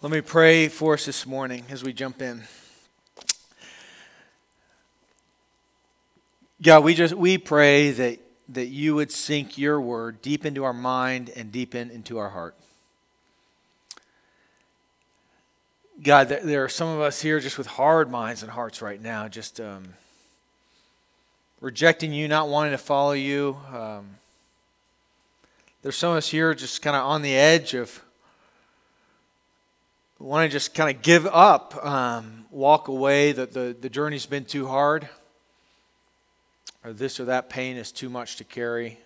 Let me pray for us this morning as we jump in. God, we just we pray that that you would sink your word deep into our mind and deep in, into our heart. God, there are some of us here just with hard minds and hearts right now, just um, rejecting you, not wanting to follow you. Um, there's some of us here just kind of on the edge of want to just kind of give up, um, walk away, that the, the journey's been too hard, or this or that pain is too much to carry.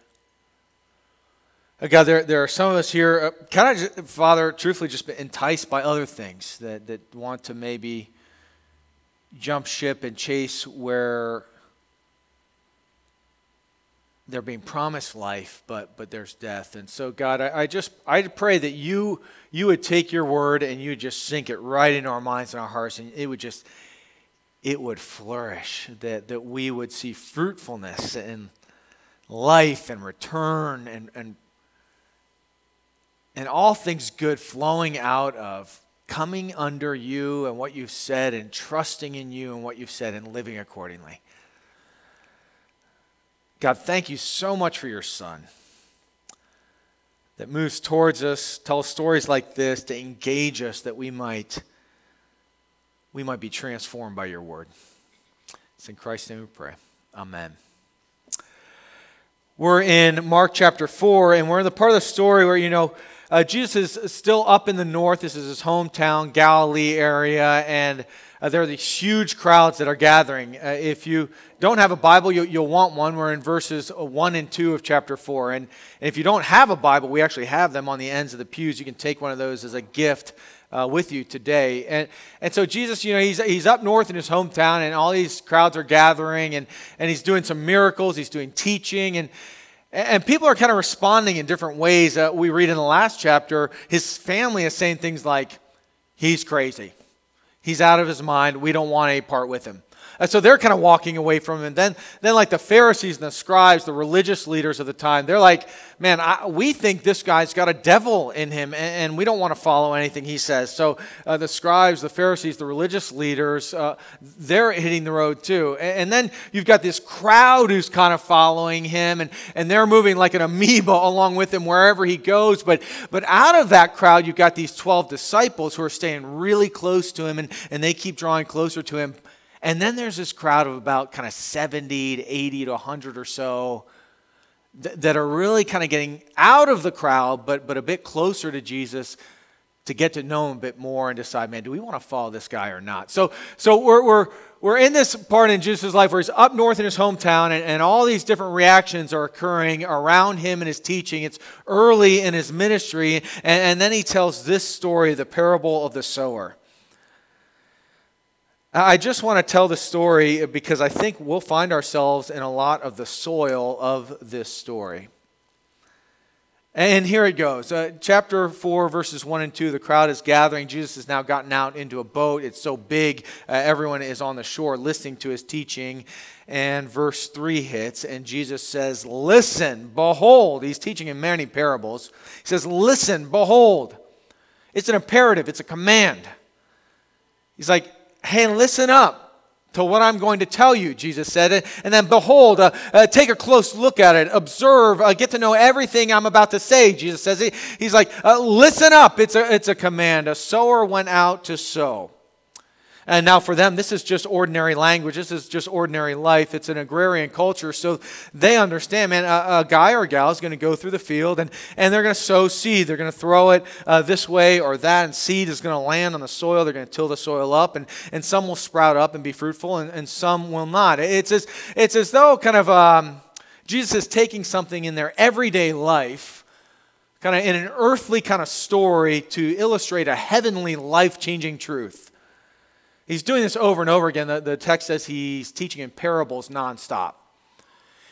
Uh, God, there, there are some of us here, uh, kind of, Father, truthfully, just enticed by other things that, that want to maybe jump ship and chase where they're being promised life, but but there's death. And so, God, I, I, just I pray that you you would take your word and you would just sink it right into our minds and our hearts, and it would just it would flourish. That that we would see fruitfulness and life and return and and and all things good flowing out of coming under you and what you've said and trusting in you and what you've said and living accordingly. God, thank you so much for your son that moves towards us, tells stories like this to engage us that we might we might be transformed by your word. It's in Christ's name we pray. Amen. We're in Mark chapter 4, and we're in the part of the story where, you know, uh, Jesus is still up in the north. This is his hometown, Galilee area, and uh, there are these huge crowds that are gathering. Uh, if you don't have a Bible, you, will want one. We're in verses 1 and 2 of chapter 4. And, and, if you don't have a Bible, we actually have them on the ends of the pews. You can take one of those as a gift uh, with you today. And, and so Jesus, you know, he's, he's up north in his hometown, and all these crowds are gathering, and, and he's doing some miracles, he's doing teaching, and, and people are kind of responding in different ways. Uh, we read in the last chapter, his family is saying things like, he's crazy. He's out of his mind. We don't want any part with him. And so they're kind of walking away from him. And then, then like the Pharisees and the scribes, the religious leaders of the time, they're like, man, I, we think this guy's got a devil in him, and, and we don't want to follow anything he says. So uh, the scribes, the Pharisees, the religious leaders, uh, they're hitting the road too. And, and, then you've got this crowd who's kind of following him, and, and they're moving like an amoeba along with him wherever he goes. But, but out of that crowd, you've got these 12 disciples who are staying really close to him, and, and they keep drawing closer to him. And then there's this crowd of about kind of 70 to 80 to 100 or so th- that are really kind of getting out of the crowd, but, but a bit closer to Jesus to get to know him a bit more and decide, man, do we want to follow this guy or not? So, so we're, we're, we're in this part in Jesus' life where he's up north in his hometown, and, and all these different reactions are occurring around him and his teaching. It's early in his ministry, and, and then he tells this story, the parable of the sower. I just want to tell the story because I think we'll find ourselves in a lot of the soil of this story. And here it goes. Uh, chapter 4, verses 1 and 2. The crowd is gathering. Jesus has now gotten out into a boat. It's so big, uh, everyone is on the shore listening to his teaching. And verse 3 hits, and Jesus says, Listen, behold. He's teaching in many parables. He says, Listen, behold. It's an imperative, it's a command. He's like, hey, listen up to what I'm going to tell you, Jesus said. And then, behold, uh, uh, take a close look at it, observe, uh, get to know everything I'm about to say, Jesus says. He, he's like, uh, listen up. It's a, it's a command. A sower went out to sow. And now for them, this is just ordinary language. This is just ordinary life. It's an agrarian culture. So they understand, man, a, a guy or a gal is going to go through the field and, and they're going to sow seed. They're going to throw it uh, this way or that, and seed is going to land on the soil. They're going to till the soil up, and, and some will sprout up and be fruitful, and, and some will not. It's as, it's as though kind of um, Jesus is taking something in their everyday life kind of in an earthly kind of story to illustrate a heavenly life changing truth. He's doing this over and over again. The, the text says he's teaching in parables nonstop.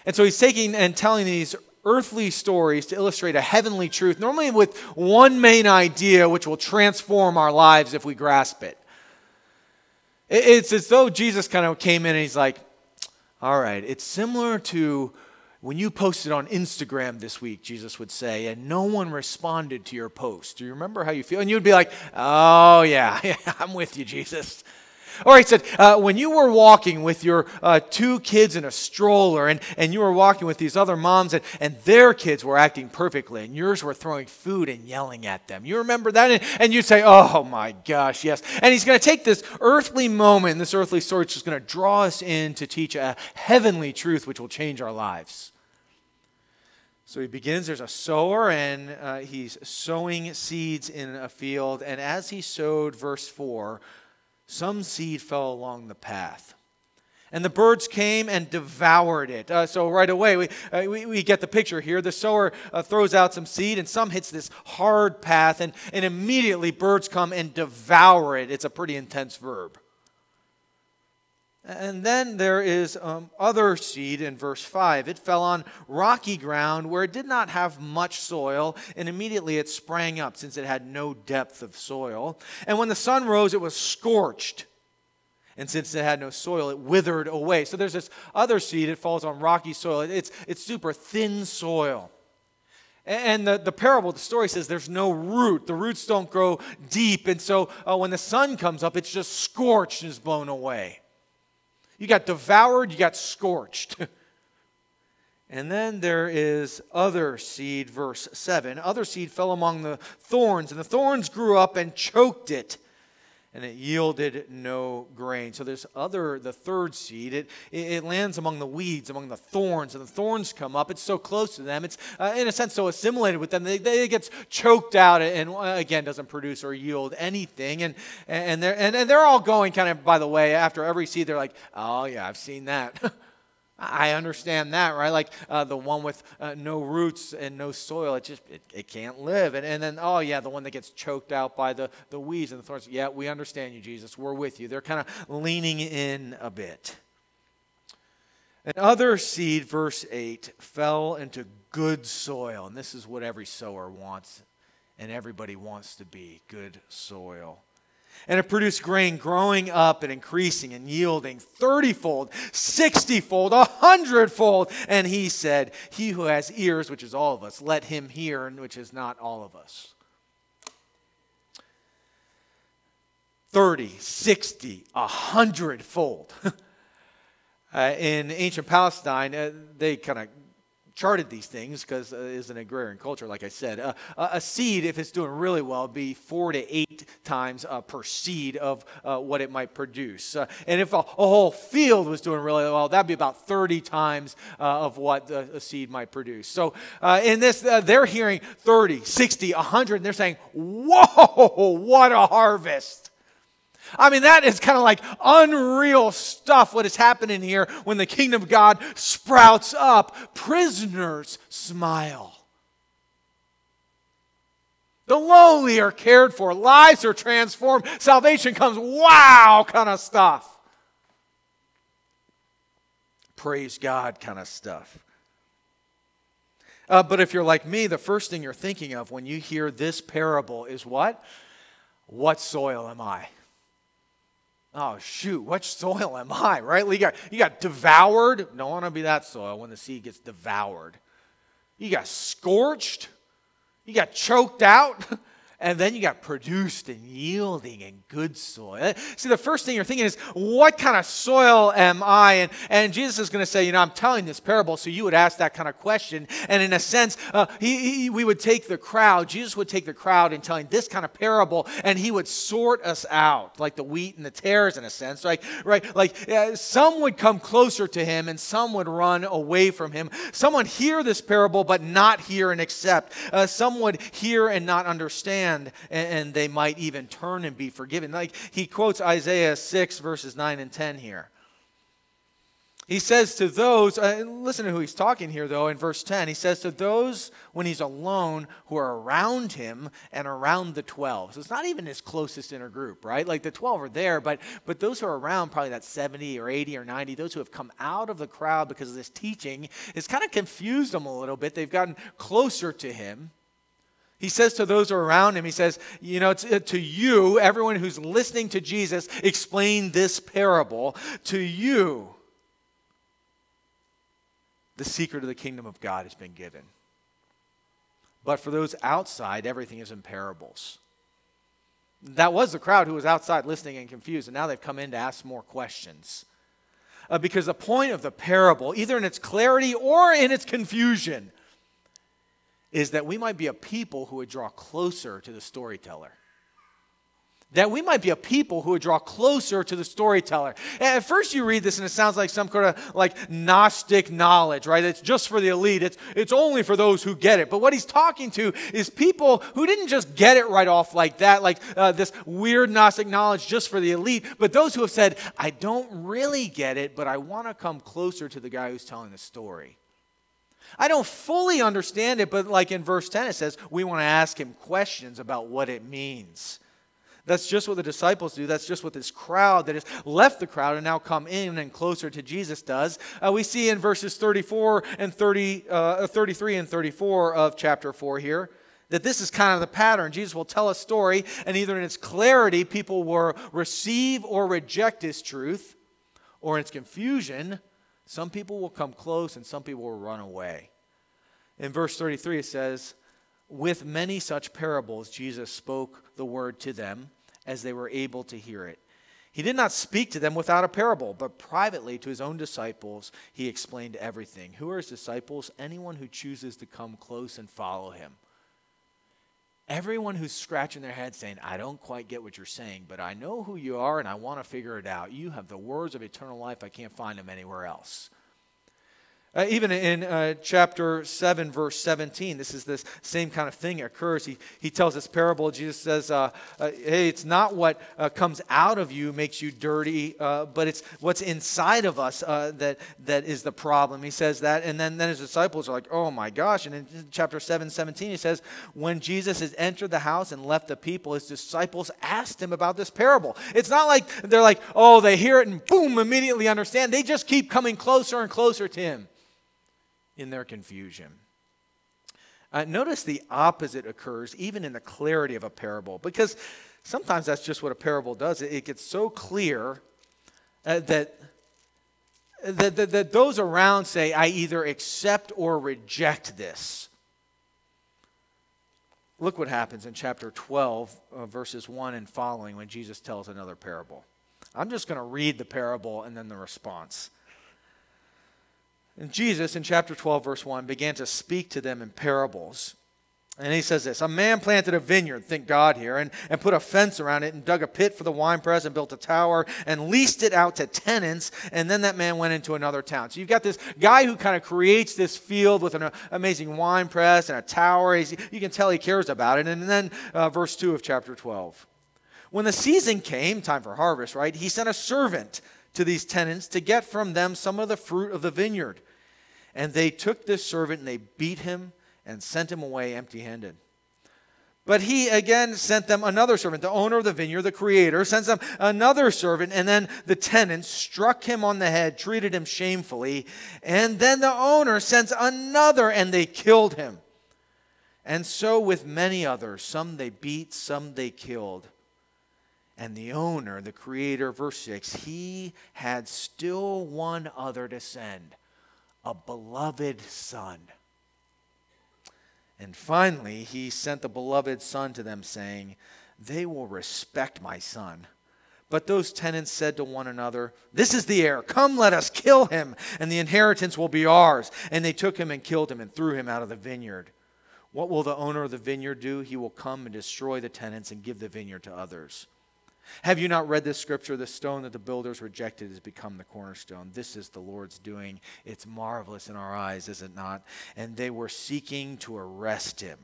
And so he's taking and telling these earthly stories to illustrate a heavenly truth, normally with one main idea which will transform our lives if we grasp it. It's as though Jesus kind of came in and he's like, all right, it's similar to when you posted on Instagram this week, Jesus would say, and no one responded to your post. Do you remember how you feel? And you'd be like, oh, yeah, yeah I'm with you, Jesus. Or he said, uh, when you were walking with your uh, two kids in a stroller and, and you were walking with these other moms and, and their kids were acting perfectly and yours were throwing food and yelling at them. You remember that? And, and you'd say, oh my gosh, yes. And he's going to take this earthly moment, this earthly story, just going to draw us in to teach a heavenly truth which will change our lives. So he begins, there's a sower, and uh, he's sowing seeds in a field. And as he sowed, verse 4, some seed fell along the path. And the birds came and devoured it. Uh, so right away, we, uh, we, we, get the picture here. The sower uh, throws out some seed, and some hits this hard path, and, and immediately birds come and devour it. It's a pretty intense verb. And then there is um, other seed in verse 5. It fell on rocky ground where it did not have much soil, and immediately it sprang up since it had no depth of soil. And when the sun rose, it was scorched. And since it had no soil, it withered away. So there's this other seed, it falls on rocky soil. It's, it's super thin soil. And the, the parable, the story says there's no root. The roots don't grow deep. And so uh, when the sun comes up, it's just scorched and is blown away. You got devoured, you got scorched. and then there is other seed, verse 7. Other seed fell among the thorns, and the thorns grew up and choked it and it yielded no grain. So there's other, the third seed, it, it lands among the weeds, among the thorns, and the thorns come up. It's so close to them. It's, uh, in a sense, so assimilated with them. They, they it gets choked out and, uh, again, doesn't produce or yield anything. And, and, they're, and, and they're all going kind of, by the way, after every seed, they're like, oh, yeah, I've seen that. I understand that, right? Like uh, the one with uh, no roots and no soil, it just it, it can't live. And, and then, oh yeah, the one that gets choked out by the, the weeds and the thorns. Yeah, we understand you, Jesus. We're with you. They're kind of leaning in a bit. And other seed, verse 8, fell into good soil. And this is what every sower wants, and everybody wants to be good soil and it produced grain growing up and increasing and yielding 30 fold, 60 fold, 100 fold. And he said, He who has ears, which is all of us, let him hear, which is not all of us. 30, 60, 100 fold. uh, in ancient Palestine, uh, they kind of charted these things because uh, it's an agrarian culture, like I said. Uh, a seed, if it's doing really well, be four to eight times uh, per seed of uh, what it might produce. Uh, and if a, a, whole field was doing really well, that'd be about 30 times uh, of what a seed might produce. So in this, they're hearing 30, 60, 100, and they're saying, Whoa, what a harvest! I mean, that is kind of like unreal stuff what is happening here when the kingdom of God sprouts up. Prisoners smile. The lowly are cared for, lives are transformed, salvation comes, wow, kind of stuff. Praise God kind of stuff. Uh, but if you're like me, the first thing you're thinking of when you hear this parable is what? What soil am I? Oh shoot, what soil am I? Right? You got you got devoured. Don't want to be that soil when the seed gets devoured. You got scorched. You got choked out. and then you got produced and yielding and good soil. See, the first thing you're thinking is, what kind of soil am I? And, and Jesus is going to say, you know, I'm telling this parable, so you would ask that kind of question. And in a sense, uh, he, he, we would take the crowd, Jesus would take the crowd in telling this kind of parable, and he would sort us out, like the wheat and the tares, in a sense. Like, right? Like uh, some would come closer to him, and some would run away from him. Some would hear this parable, but not hear and accept. Uh, some would hear and not understand and, and they might even turn and be forgiven. Like he quotes Isaiah 6, verses 9 and 10 here. He says to those, uh, listen to who he's talking here, though, in verse 10. He says to those when he's alone who are around him and around the 12. So it's not even his closest inner group, right? Like the 12 are there, but, but those who are around, probably that 70 or 80 or 90, those who have come out of the crowd because of this teaching, it's kind of confused them a little bit. They've gotten closer to him. He says to those around him, he says, You know, to, to you, everyone who's listening to Jesus explain this parable, to you, the secret of the kingdom of God has been given. But for those outside, everything is in parables. That was the crowd who was outside listening and confused, and now they've come in to ask more questions. Uh, because the point of the parable, either in its clarity or in its confusion, is that we might be a people who would draw closer to the storyteller that we might be a people who would draw closer to the storyteller. At first, you read this and it sounds like some kind of like Gnostic knowledge, right? It's just for the elite, it's, it's only for those who get it. But what he's talking to is people who didn't just get it right off like that, like uh, this weird Gnostic knowledge just for the elite, but those who have said, I don't really get it, but I want to come closer to the guy who's telling the story. I don't fully understand it, but like in verse 10, it says, we want to ask him questions about what it means. That's just what the disciples do. That's just what this crowd that has left the crowd and now come in and closer to Jesus does. Uh, we see in verses 34 and 30, uh, 33 and 34 of chapter 4 here that this is kind of the pattern. Jesus will tell a story, and either in its clarity, people will receive or reject his truth, or in its confusion, some people will come close and some people will run away. In verse 33, it says, With many such parables, Jesus spoke the word to them as they were able to hear it. He did not speak to them without a parable, but privately to his own disciples he explained everything. Who are his disciples? Anyone who chooses to come close and follow him. Everyone who's scratching their head saying, I don't quite get what you're saying, but I know who you are and I want to figure it out. You have the words of eternal life. I can't find them anywhere else. Uh, even in uh, chapter 7, verse 17, this is this same kind of thing occurs. He, he tells this parable. Jesus says, uh, uh Hey, it's not what uh, comes out of you makes you dirty, uh, but it's what's inside of us that, that is the problem. He says that. And then, then his disciples are like, Oh my gosh. And in chapter 7, 17, he says, When Jesus has entered the house and left the people, his disciples asked him about this parable. It's not like they're like, Oh, they hear it and boom, immediately understand. They just keep coming closer and closer to him in their confusion. Uh, notice the opposite occurs even in the clarity of a parable, because sometimes that's just what a parable does. It, it gets so clear uh, that, that, that, that those around say, I either accept or reject this. Look what happens in chapter 12, uh, verses 1 and following, when Jesus tells another parable. I'm just going to read the parable and then the response. And Jesus, in chapter 12, verse 1, began to speak to them in parables. And he says this A man planted a vineyard, thank God here, and, and put a fence around it, and dug a pit for the winepress, and built a tower, and leased it out to tenants. And then that man went into another town. So you've got this guy who kind of creates this field with an amazing wine press and a tower. He's, you can tell he cares about it. And then uh, verse 2 of chapter 12. When the season came, time for harvest, right, he sent a servant to these tenants to get from them some of the fruit of the vineyard. And they took this servant and they beat him and sent him away empty handed. But he again sent them another servant. The owner of the vineyard, the creator, sends them another servant. And then the tenants struck him on the head, treated him shamefully. And then the owner sends another and they killed him. And so with many others, some they beat, some they killed. And the owner, the creator, verse 6, he had still one other to send a beloved son. And finally, he sent the beloved son to them, saying, They will respect my son. But those tenants said to one another, This is the heir. Come, let us kill him, and the inheritance will be ours. And they took him and killed him and threw him out of the vineyard. What will the owner of the vineyard do? He will come and destroy the tenants and give the vineyard to others. Have you not read this scripture? The stone that the builders rejected has become the cornerstone. This is the Lord's doing. It's marvelous in our eyes, is it not? And they were seeking to arrest him,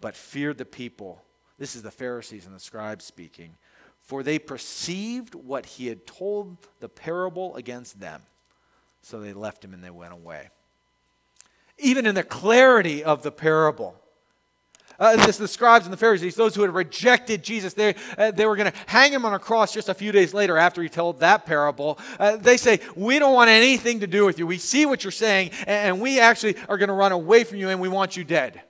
but feared the people. This is the Pharisees and the scribes speaking. For they perceived what he had told the parable against them. So they left him and they went away. Even in the clarity of the parable, uh, this, the scribes and the Pharisees, those who had rejected Jesus, they, uh, they were going to hang him on a cross just a few days later after he told that parable. Uh, they say, We don't want anything to do with you. We see what you're saying, and, and we actually are going to run away from you, and we want you dead.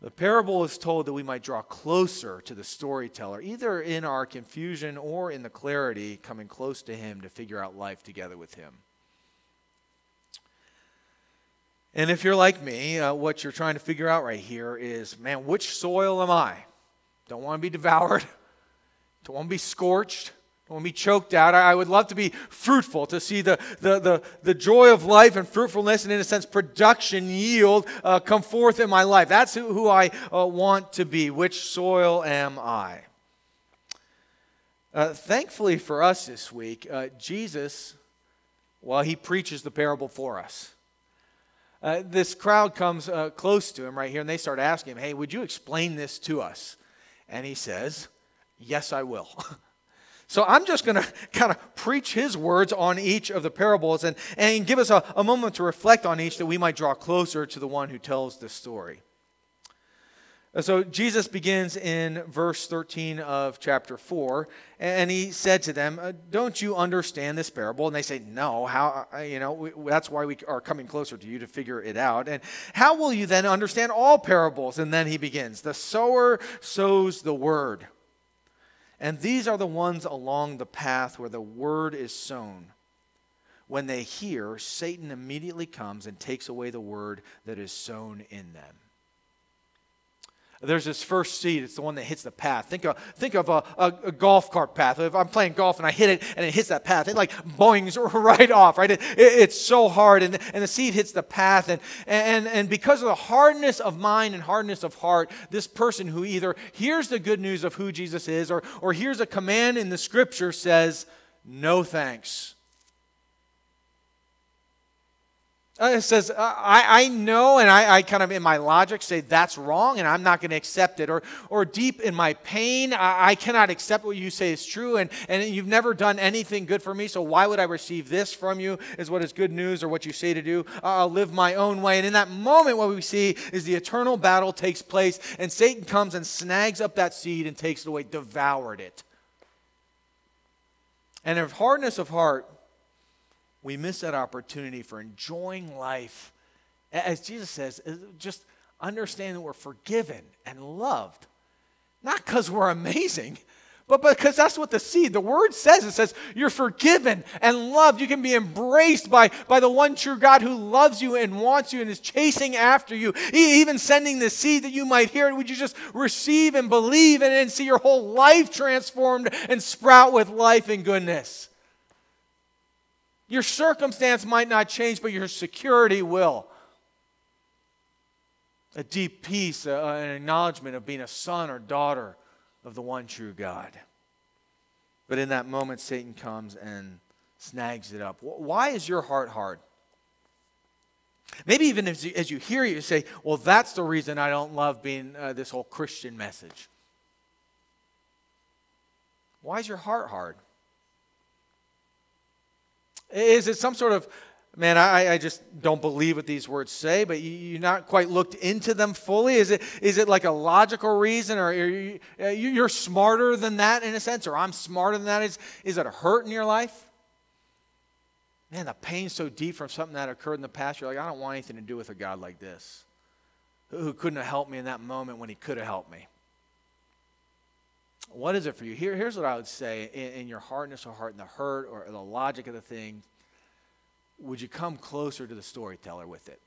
The parable is told that we might draw closer to the storyteller, either in our confusion or in the clarity, coming close to him to figure out life together with him. And if you're like me, uh, what you're trying to figure out right here is man, which soil am I? Don't want to be devoured, don't want to be scorched. don't want to be choked out. I would love to be fruitful, to see the, the, the, the joy of life and fruitfulness, and in a sense, production, yield uh, come forth in my life. That's who, who I uh, want to be. Which soil am I? Uh, thankfully for us this week, uh, Jesus, well, he preaches the parable for us. Uh, this crowd comes uh, close to him right here and they start asking him, Hey, would you explain this to us? And he says, Yes, I will. so I'm just going to kind of preach his words on each of the parables and, and give us a, a moment to reflect on each that we might draw closer to the one who tells the story. So Jesus begins in verse 13 of chapter 4, and he said to them, uh, Don't you understand this parable? And they say, No, how, uh, you know, we, that's why we are coming closer to you to figure it out. And how will you then understand all parables? And then he begins, The sower sows the word. And these are the ones along the path where the word is sown. When they hear, Satan immediately comes and takes away the word that is sown in them. There's this first seed, it's the one that hits the path. Think of, think of a, a, a, golf cart path. If I'm playing golf and I hit it and it hits that path, it like boings right off, right? It, it, it's so hard, and, and the seed hits the path. And, and, and because of the hardness of mind and hardness of heart, this person who either hears the good news of who Jesus is or, or hears a command in the scripture says, No thanks. Uh, it says, uh, I, I know, and I, I, kind of in my logic say that's wrong, and I'm not going to accept it. Or, or deep in my pain, I, I, cannot accept what you say is true, and, and you've never done anything good for me, so why would I receive this from you, is what is good news or what you say to do. I'll live my own way. And in that moment, what we see is the eternal battle takes place, and Satan comes and snags up that seed and takes it away, devoured it. And if hardness of heart, we miss that opportunity for enjoying life. As Jesus says, just understand that we're forgiven and loved. Not because we're amazing, but because that's what the seed, the word says. It says you're forgiven and loved. You can be embraced by, by the one true God who loves you and wants you and is chasing after you. Even sending the seed that you might hear. it. Would you just receive and believe and, and see your whole life transformed and sprout with life and goodness? Your circumstance might not change, but your security will. A deep peace, uh, an acknowledgement of being a son or daughter of the one true God. But in that moment, Satan comes and snags it up. Why is your heart hard? Maybe even as you, as you hear it, you say, well, that's the reason I don't love being uh, this whole Christian message. Why is your heart hard? Is it some sort of, man, I, I just don't believe what these words say, but you, you're not quite looked into them fully? Is it, is it like a logical reason, or you, uh, you're smarter than that in a sense, or I'm smarter than that? Is, is it a hurt in your life? Man, the pain's so deep from something that occurred in the past, you're like, I don't want anything to do with a God like this, who couldn't have helped me in that moment when he could have helped me. What is it for you? Here, here's what I would say in, in your hardness of heart and the hurt or the logic of the thing. Would you come closer to the storyteller with it?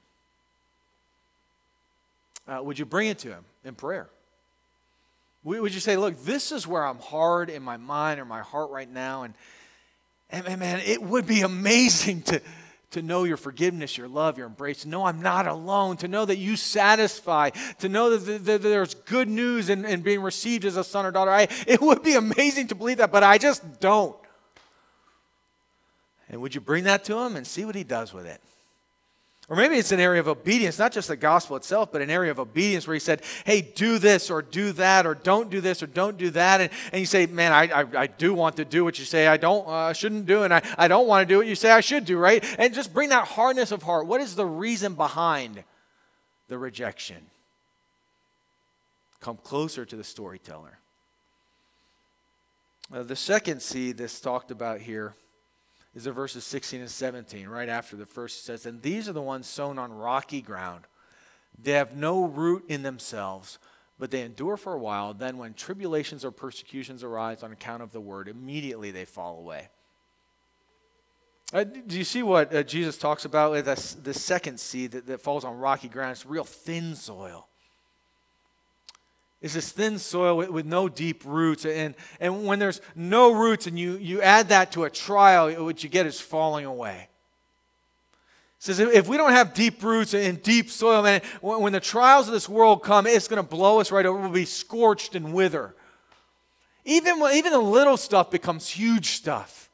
Uh, would you bring it to him in prayer? Would you say, look, this is where I'm hard in my mind or my heart right now? And, and man, it would be amazing to, to know your forgiveness, your love, your embrace, to know I'm not alone, to know that you satisfy, to know that, there's good news in, being received as a son or daughter. I, it would be amazing to believe that, but I just don't. And would you bring that to him and see what he does with it? Or maybe it's an area of obedience, not just the gospel itself, but an area of obedience where he said, hey, do this or do that or don't do this or don't do that. And, and you say, man, I, I, I do want to do what you say I don't uh, shouldn't do, and I, I don't want to do what you say I should do, right? And just bring that hardness of heart. What is the reason behind the rejection? Come closer to the storyteller. Uh, the second seed that's talked about here is the verses 16 and 17, right after the first It says, And these are the ones sown on rocky ground. They have no root in themselves, but they endure for a while. Then, when tribulations or persecutions arise on account of the word, immediately they fall away. Uh, do you see what uh, Jesus talks about with this, the second seed that, that falls on rocky ground? It's real thin soil. It's this thin soil with, with, no deep roots. And, and when there's no roots and you, you add that to a trial, what you get is falling away. It says if we don't have deep roots and deep soil, man, when the trials of this world come, it's going to blow us right over. We'll be scorched and wither. Even, even the little stuff becomes huge stuff.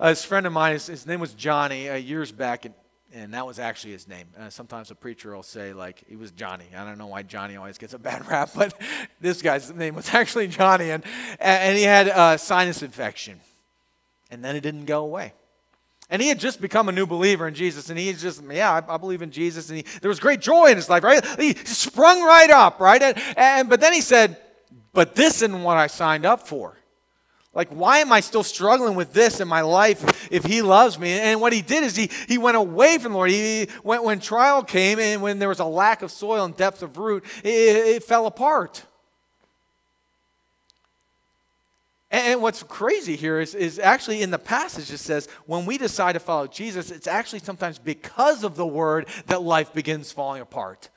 Uh, this friend of mine, his, his name was Johnny, uh, years back, and, and that was actually his name. Uh, sometimes a preacher will say, like, he was Johnny. I don't know why Johnny always gets a bad rap, but this guy's name was actually Johnny, and, and he had a sinus infection. And then it didn't go away. And he had just become a new believer in Jesus, and he's just, yeah, I, I believe in Jesus, and he, there was great joy in his life, right? He sprung right up, right? And, and but then he said, but this isn't what I signed up for. Like, why am I still struggling with this in my life if he loves me? And what he did is he, he went away from the Lord. He, when, when trial came and when there was a lack of soil and depth of root, it, it fell apart. And what's crazy here is, is actually in the passage it says when we decide to follow Jesus, it's actually sometimes because of the word that life begins falling apart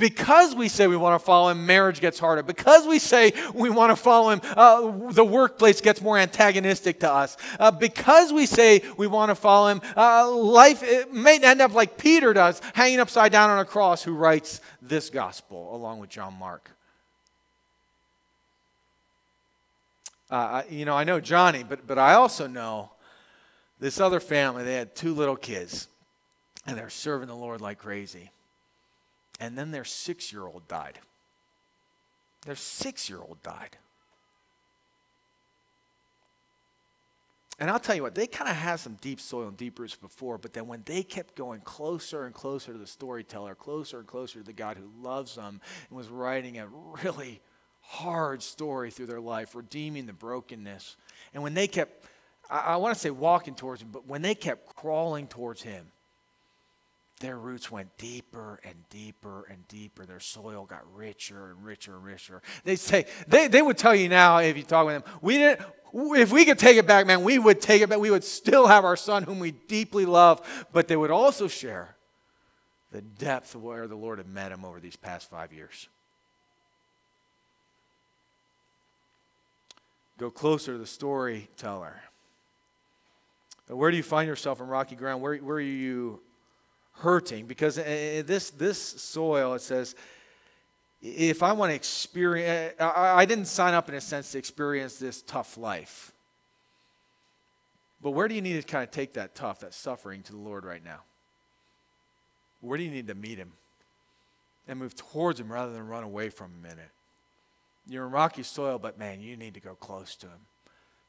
because we say we want to follow him, marriage gets harder. Because we say we want to follow him, uh, the workplace gets more antagonistic to us. Uh, because we say we want to follow him, uh, life may end up like Peter does, hanging upside down on a cross, who writes this gospel along with John Mark. Uh, you know, I know Johnny, but, but I also know this other family. They had two little kids, and they're serving the Lord like crazy. And then their six year old died. Their six year old died. And I'll tell you what, they kind of had some deep soil and deep roots before, but then when they kept going closer and closer to the storyteller, closer and closer to the God who loves them and was writing a really hard story through their life, redeeming the brokenness, and when they kept, I, I want to say walking towards him, but when they kept crawling towards him, their roots went deeper and deeper and deeper. Their soil got richer and richer and richer. They say they, they would tell you now if you talk with them, we didn't if we could take it back, man, we would take it back. We would still have our son whom we deeply love, but they would also share the depth of where the Lord had met him over these past five years. Go closer to the storyteller. Where do you find yourself in rocky ground? Where, where are you hurting because eh, eh, eh, this, this soil, it says, if I want to experience, I, I didn't sign up in a sense to experience this tough life. But where do you need to kind of take that tough, that suffering to the Lord right now? Where do you need to meet Him and move towards Him rather than run away from Him in it? You're in rocky soil, but man, you need to go close to Him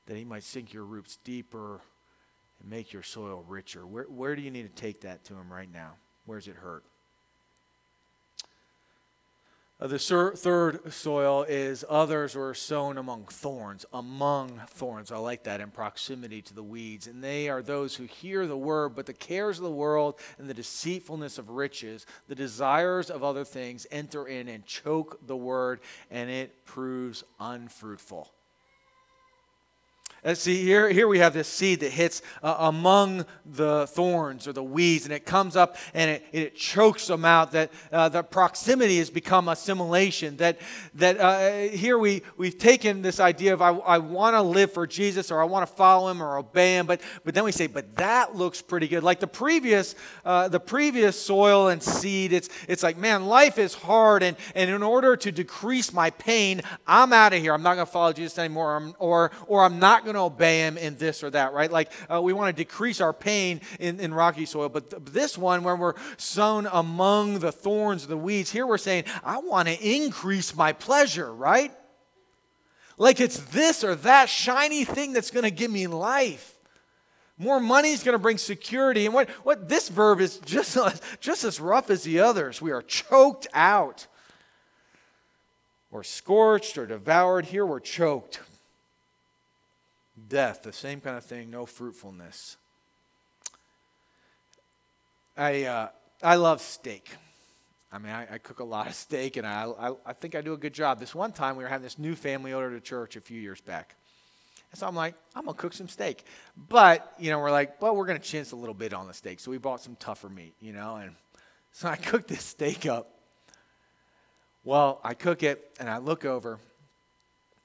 that He might sink your roots deeper and make your soil richer. Where, where do you need to take that to Him right now? Where's it hurt? Uh, the sur- third soil is others were sown among thorns, among thorns. I like that in proximity to the weeds. And they are those who hear the word, but the cares of the world and the deceitfulness of riches, the desires of other things enter in and choke the word, and it proves unfruitful. And see, here, here we have this seed that hits uh, among the thorns or the weeds, and it comes up and it, it chokes them out. That uh, the proximity has become assimilation. That, that uh, here we, we've taken this idea of I, I want to live for Jesus or I want to follow him or obey him, but, but then we say, but that looks pretty good. Like the previous, uh, the previous soil and seed, it's, it's like, man, life is hard, and, and in order to decrease my pain, I'm out of here. I'm not going to follow Jesus anymore, or, or, or I'm not going to obey him in this or that, right? Like uh, we want to decrease our pain in, in rocky soil. But th- this one, when we're sown among the thorns, the weeds, here we're saying, I want to increase my pleasure, right? Like it's this or that shiny thing that's going to give me life. More money is going to bring security. And what, what this verb is just, just as rough as the others. We are choked out or scorched or devoured. Here we're choked death, the same kind of thing, no fruitfulness. I, uh, I love steak. I mean, I, I, cook a lot of steak, and I, I, I, think I do a good job. This one time, we were having this new family over to church a few years back. And so I'm like, I'm going to cook some steak. But, you know, we're like, well, we're going to chintz a little bit on the steak. So we bought some tougher meat, you know, and so I cooked this steak up. Well, I cook it and I look over.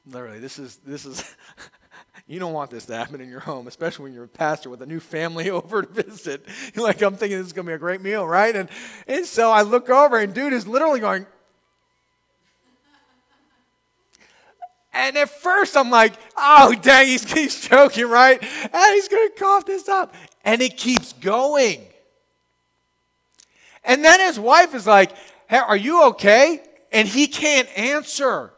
Literally, this is, this is, you don't want this to happen in your home, especially when you're a pastor with a new family over to visit. You're like, I'm thinking this is going to be a great meal, right? And, and so I look over and dude is literally going, And at first I'm like, oh, dang, he's, he's choking, right? And he's going to cough this up. And it keeps going. And then his wife is like, hey, are you okay? And he can't answer.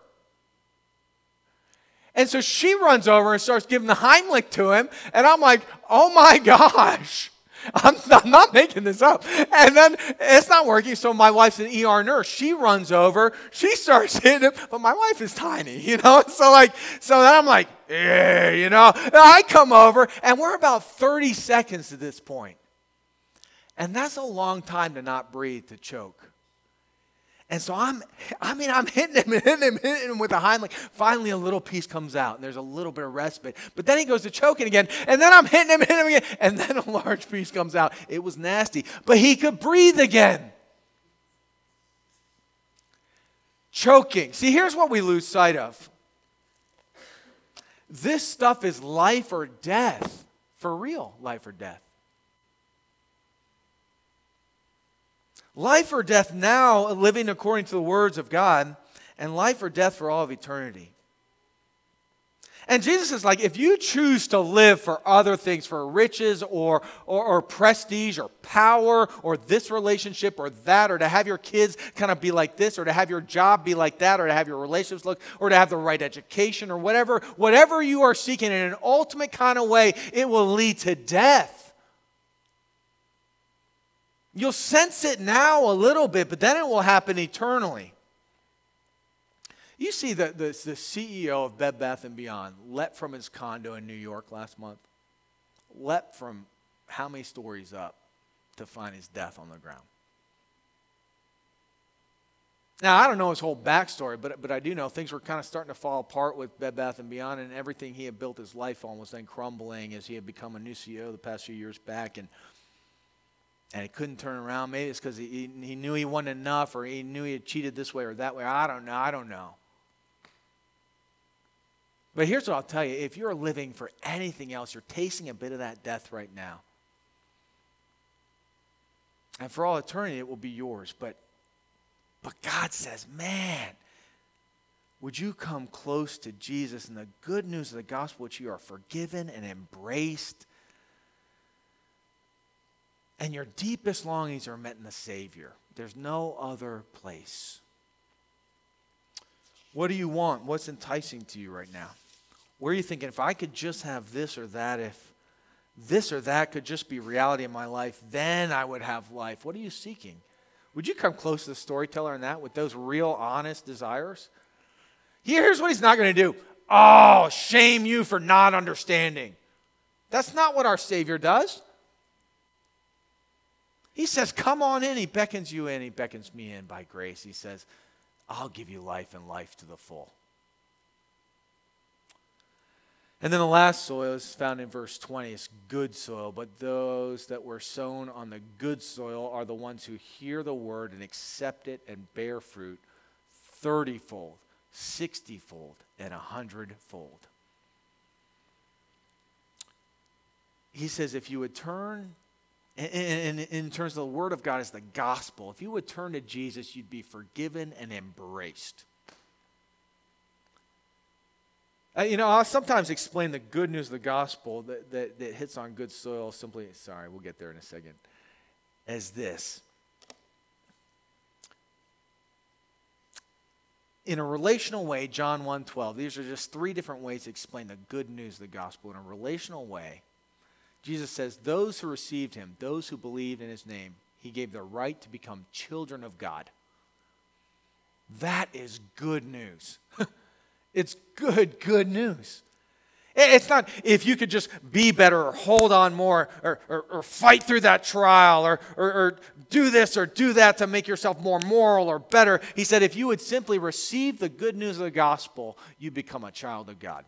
And so she runs over and starts giving the Heimlich to him. And I'm like, oh my gosh. I'm, I'm, not making this up. And then it's not working. So my wife's an ER nurse. She runs over. She starts hitting him. But my wife is tiny, you know? So like, so then I'm like, yeah, you know? And I come over and we're about 30 seconds at this point. And that's a long time to not breathe, to choke. And so I'm, I mean, I'm hitting him and hitting him, hitting him with a Heimlich. Finally, a little piece comes out, and there's a little bit of respite. But then he goes to choking again, and then I'm hitting him, hitting him again, and then a large piece comes out. It was nasty, but he could breathe again. Choking. See, here's what we lose sight of. This stuff is life or death, for real, life or death. Life or death now, living according to the words of God, and life or death for all of eternity. And Jesus is like, if you choose to live for other things, for riches or, or, or, prestige or power or this relationship or that, or to have your kids kind of be like this, or to have your job be like that, or to have your relationships look, or to have the right education or whatever, whatever you are seeking in an ultimate kind of way, it will lead to death. You'll sense it now a little bit, but then it will happen eternally. You see the, the, the CEO of Bed Bath & Beyond leapt from his condo in New York last month. Leapt from how many stories up to find his death on the ground. Now, I don't know his whole backstory, but, but I do know things were kind of starting to fall apart with Bed Bath & Beyond, and everything he had built his life on was then crumbling as he had become a new CEO the past few years back. And and he couldn't turn around. Maybe it's because he, he knew he wasn't enough or he knew he had cheated this way or that way. I don't know. I don't know. But here's what I'll tell you if you're living for anything else, you're tasting a bit of that death right now. And for all eternity, it will be yours. But, but God says, man, would you come close to Jesus and the good news of the gospel, which you are forgiven and embraced and your deepest longings are met in the Savior. There's no other place. What do you want? What's enticing to you right now? Where are you thinking, if I could just have this or that, if this or that could just be reality in my life, then I would have life? What are you seeking? Would you come close to the storyteller in that with those real, honest desires? Here's what he's not going to do. Oh, shame you for not understanding. That's not what our Savior does. He says, Come on in. He beckons you in. He beckons me in by grace. He says, I'll give you life and life to the full. And then the last soil is found in verse 20. It's good soil, but those that were sown on the good soil are the ones who hear the word and accept it and bear fruit 30 fold, 60 fold, and 100 fold. He says, if you would turn in, in, terms of the Word of God is the gospel. If you would turn to Jesus, you'd be forgiven and embraced. Uh, you know, I'll sometimes explain the good news of the gospel that, that, that hits on good soil simply, sorry, we'll get there in a second, as this. In a relational way, John 1.12, these are just three different ways to explain the good news of the gospel. In a relational way, Jesus says, Those who received him, those who believed in his name, he gave the right to become children of God. That is good news. it's good, good news. It's not if you could just be better or hold on more or, or, or fight through that trial or, or, or do this or do that to make yourself more moral or better. He said, if you would simply receive the good news of the gospel, you become a child of God.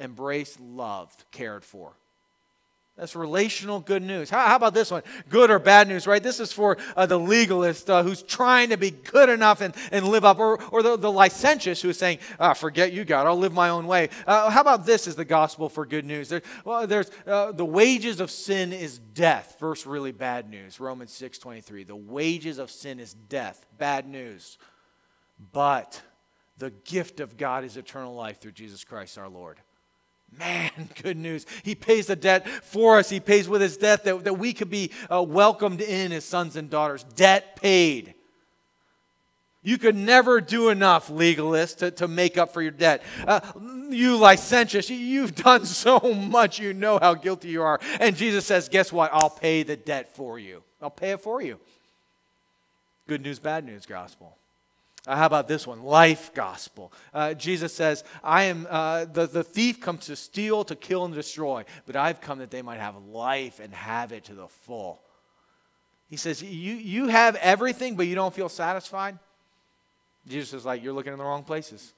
embraced, loved, cared for. That's relational good news. How, how, about this one? Good or bad news, right? This is for uh, the legalist uh, who's trying to be good enough and, and live up, or, or the, the licentious who is saying, ah, forget you, God, I'll live my own way. Uh, how about this is the gospel for good news? There, well, there's uh, the wages of sin is death. First, really bad news. Romans 6 23. The wages of sin is death. Bad news. But the gift of God is eternal life through Jesus Christ our Lord. Man, good news. He pays the debt for us. He pays with his death that, that we could be uh, welcomed in as sons and daughters. Debt paid. You could never do enough, legalist, to, to make up for your debt. Uh, you licentious, you've done so much, you know how guilty you are. And Jesus says, Guess what? I'll pay the debt for you. I'll pay it for you. Good news, bad news gospel. Uh, how about this one? Life gospel. Uh, Jesus says, I am, uh, the, the thief comes to steal, to kill, and destroy, but I've come that they might have life and have it to the full. He says, You, you have everything, but you don't feel satisfied? Jesus is like, You're looking in the wrong places.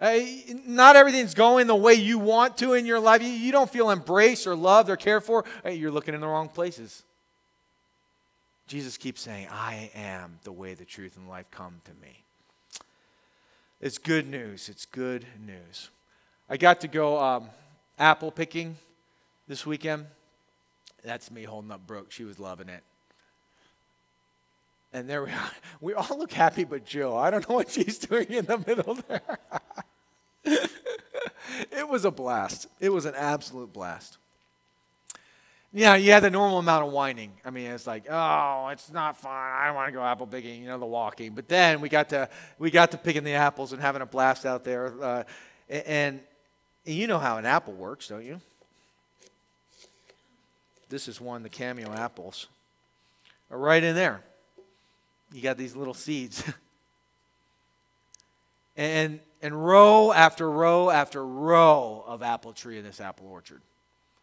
Uh, not everything's going the way you want to in your life. You, you don't feel embraced or loved or cared for. you're looking in the wrong places. Jesus keeps saying, I am the way, the truth, and life. Come to me. It's good news. It's good news. I got to go um, apple picking this weekend. That's me holding up Brooke. She was loving it. And there we are. We all look happy but Jill. I don't know what she's doing in the middle there. it was a blast. It was an absolute blast. Yeah, you had the normal amount of whining. I mean, it's like, oh, it's not fun. I don't want to go apple picking, you know, the walking. But then we got to we got to picking the apples and having a blast out there. Uh, and, and you know how an apple works, don't you? This is one, the cameo apples. Right in there, you got these little seeds. and and row after row after row of apple tree in this apple orchard.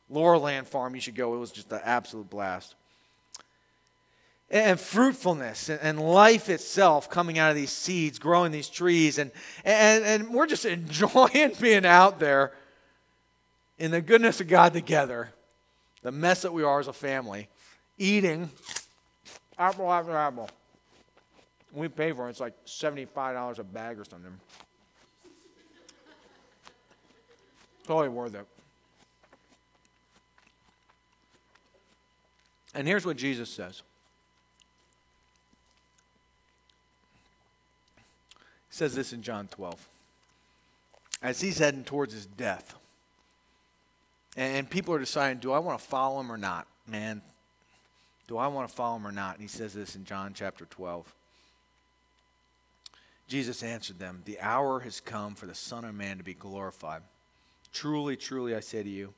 Laurelland Farm, you should go. It was just an absolute blast. And fruitfulness and life itself coming out of these seeds, growing these trees. And, and, and we're just enjoying being out there in the goodness of God together, the mess that we are as a family, eating apple after apple. We pay for it, it's like $75 a bag or something. Totally worth it. And here's what Jesus says He says this in John 12. As he's heading towards his death, and people are deciding, do I want to follow him or not? Man, do I want to follow him or not? And he says this in John chapter 12. Jesus answered them, The hour has come for the Son of Man to be glorified. Truly, truly, I say to you,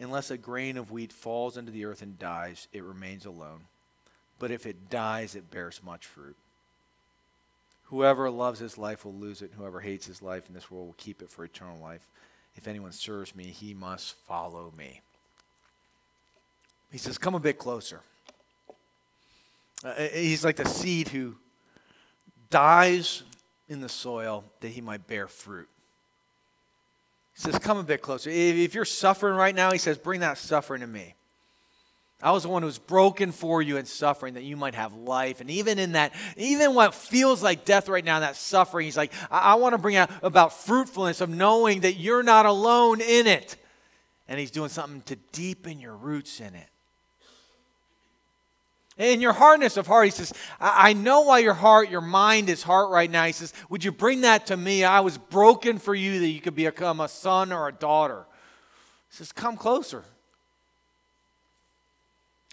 Unless a grain of wheat falls into the earth and dies, it remains alone. But if it dies, it bears much fruit. Whoever loves his life will lose it, and whoever hates his life in this world will keep it for eternal life. If anyone serves me, he must follow me. He says, Come a bit closer. Uh, he's like the seed who dies in the soil that he might bear fruit. He says, Come a bit closer. If you're suffering right now, he says, Bring that suffering to me. I was the one who's broken for you in suffering that you might have life. And even in that, even what feels like death right now, that suffering, he's like, I, I want to bring out about fruitfulness of knowing that you're not alone in it. And he's doing something to deepen your roots in it. In your hardness of heart, he says, I know why your heart, your mind is hard right now. He says, Would you bring that to me? I was broken for you that you could become a son or a daughter. He says, Come closer.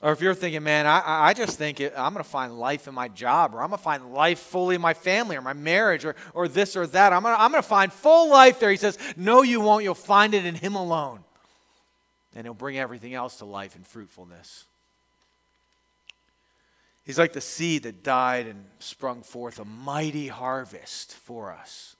Or if you're thinking, man, I, I just think it, I'm going to find life in my job, or I'm going to find life fully in my family, or my marriage, or, or this or that. I'm going to, I'm to find full life there. He says, No, you won't. You'll find it in Him alone. And He'll bring everything else to life and fruitfulness. He's like the seed that died and sprung forth a mighty harvest for us.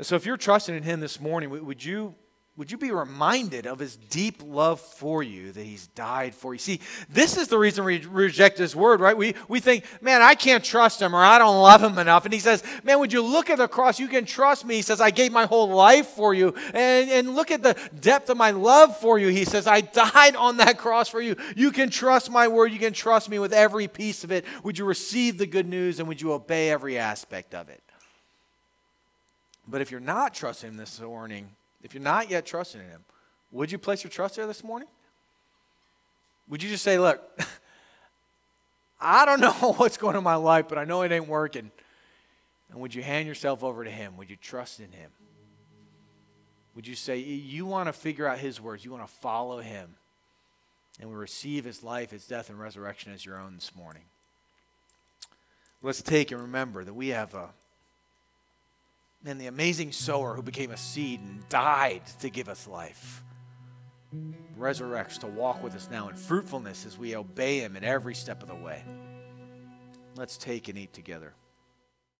So, if you're trusting in Him this morning, would you, would you be reminded of his deep love for you that he's died for you? See, this is the reason we reject his word, right? We, we think, man, I can't trust him or I don't love him enough. And he says, man, would you look at the cross? You can trust me. He says, I gave my whole life for you. And, and look at the depth of my love for you. He says, I died on that cross for you. You can trust my word. You can trust me with every piece of it. Would you receive the good news and would you obey every aspect of it? But if you're not trusting this morning, if you're not yet trusting in Him, would you place your trust there this morning? Would you just say, Look, I don't know what's going on in my life, but I know it ain't working. And would you hand yourself over to Him? Would you trust in Him? Would you say, You want to figure out His words, you want to follow Him, and we receive His life, His death, and resurrection as your own this morning? Let's take and remember that we have a and the amazing sower who became a seed and died to give us life resurrects to walk with us now in fruitfulness as we obey him in every step of the way. Let's take and eat together.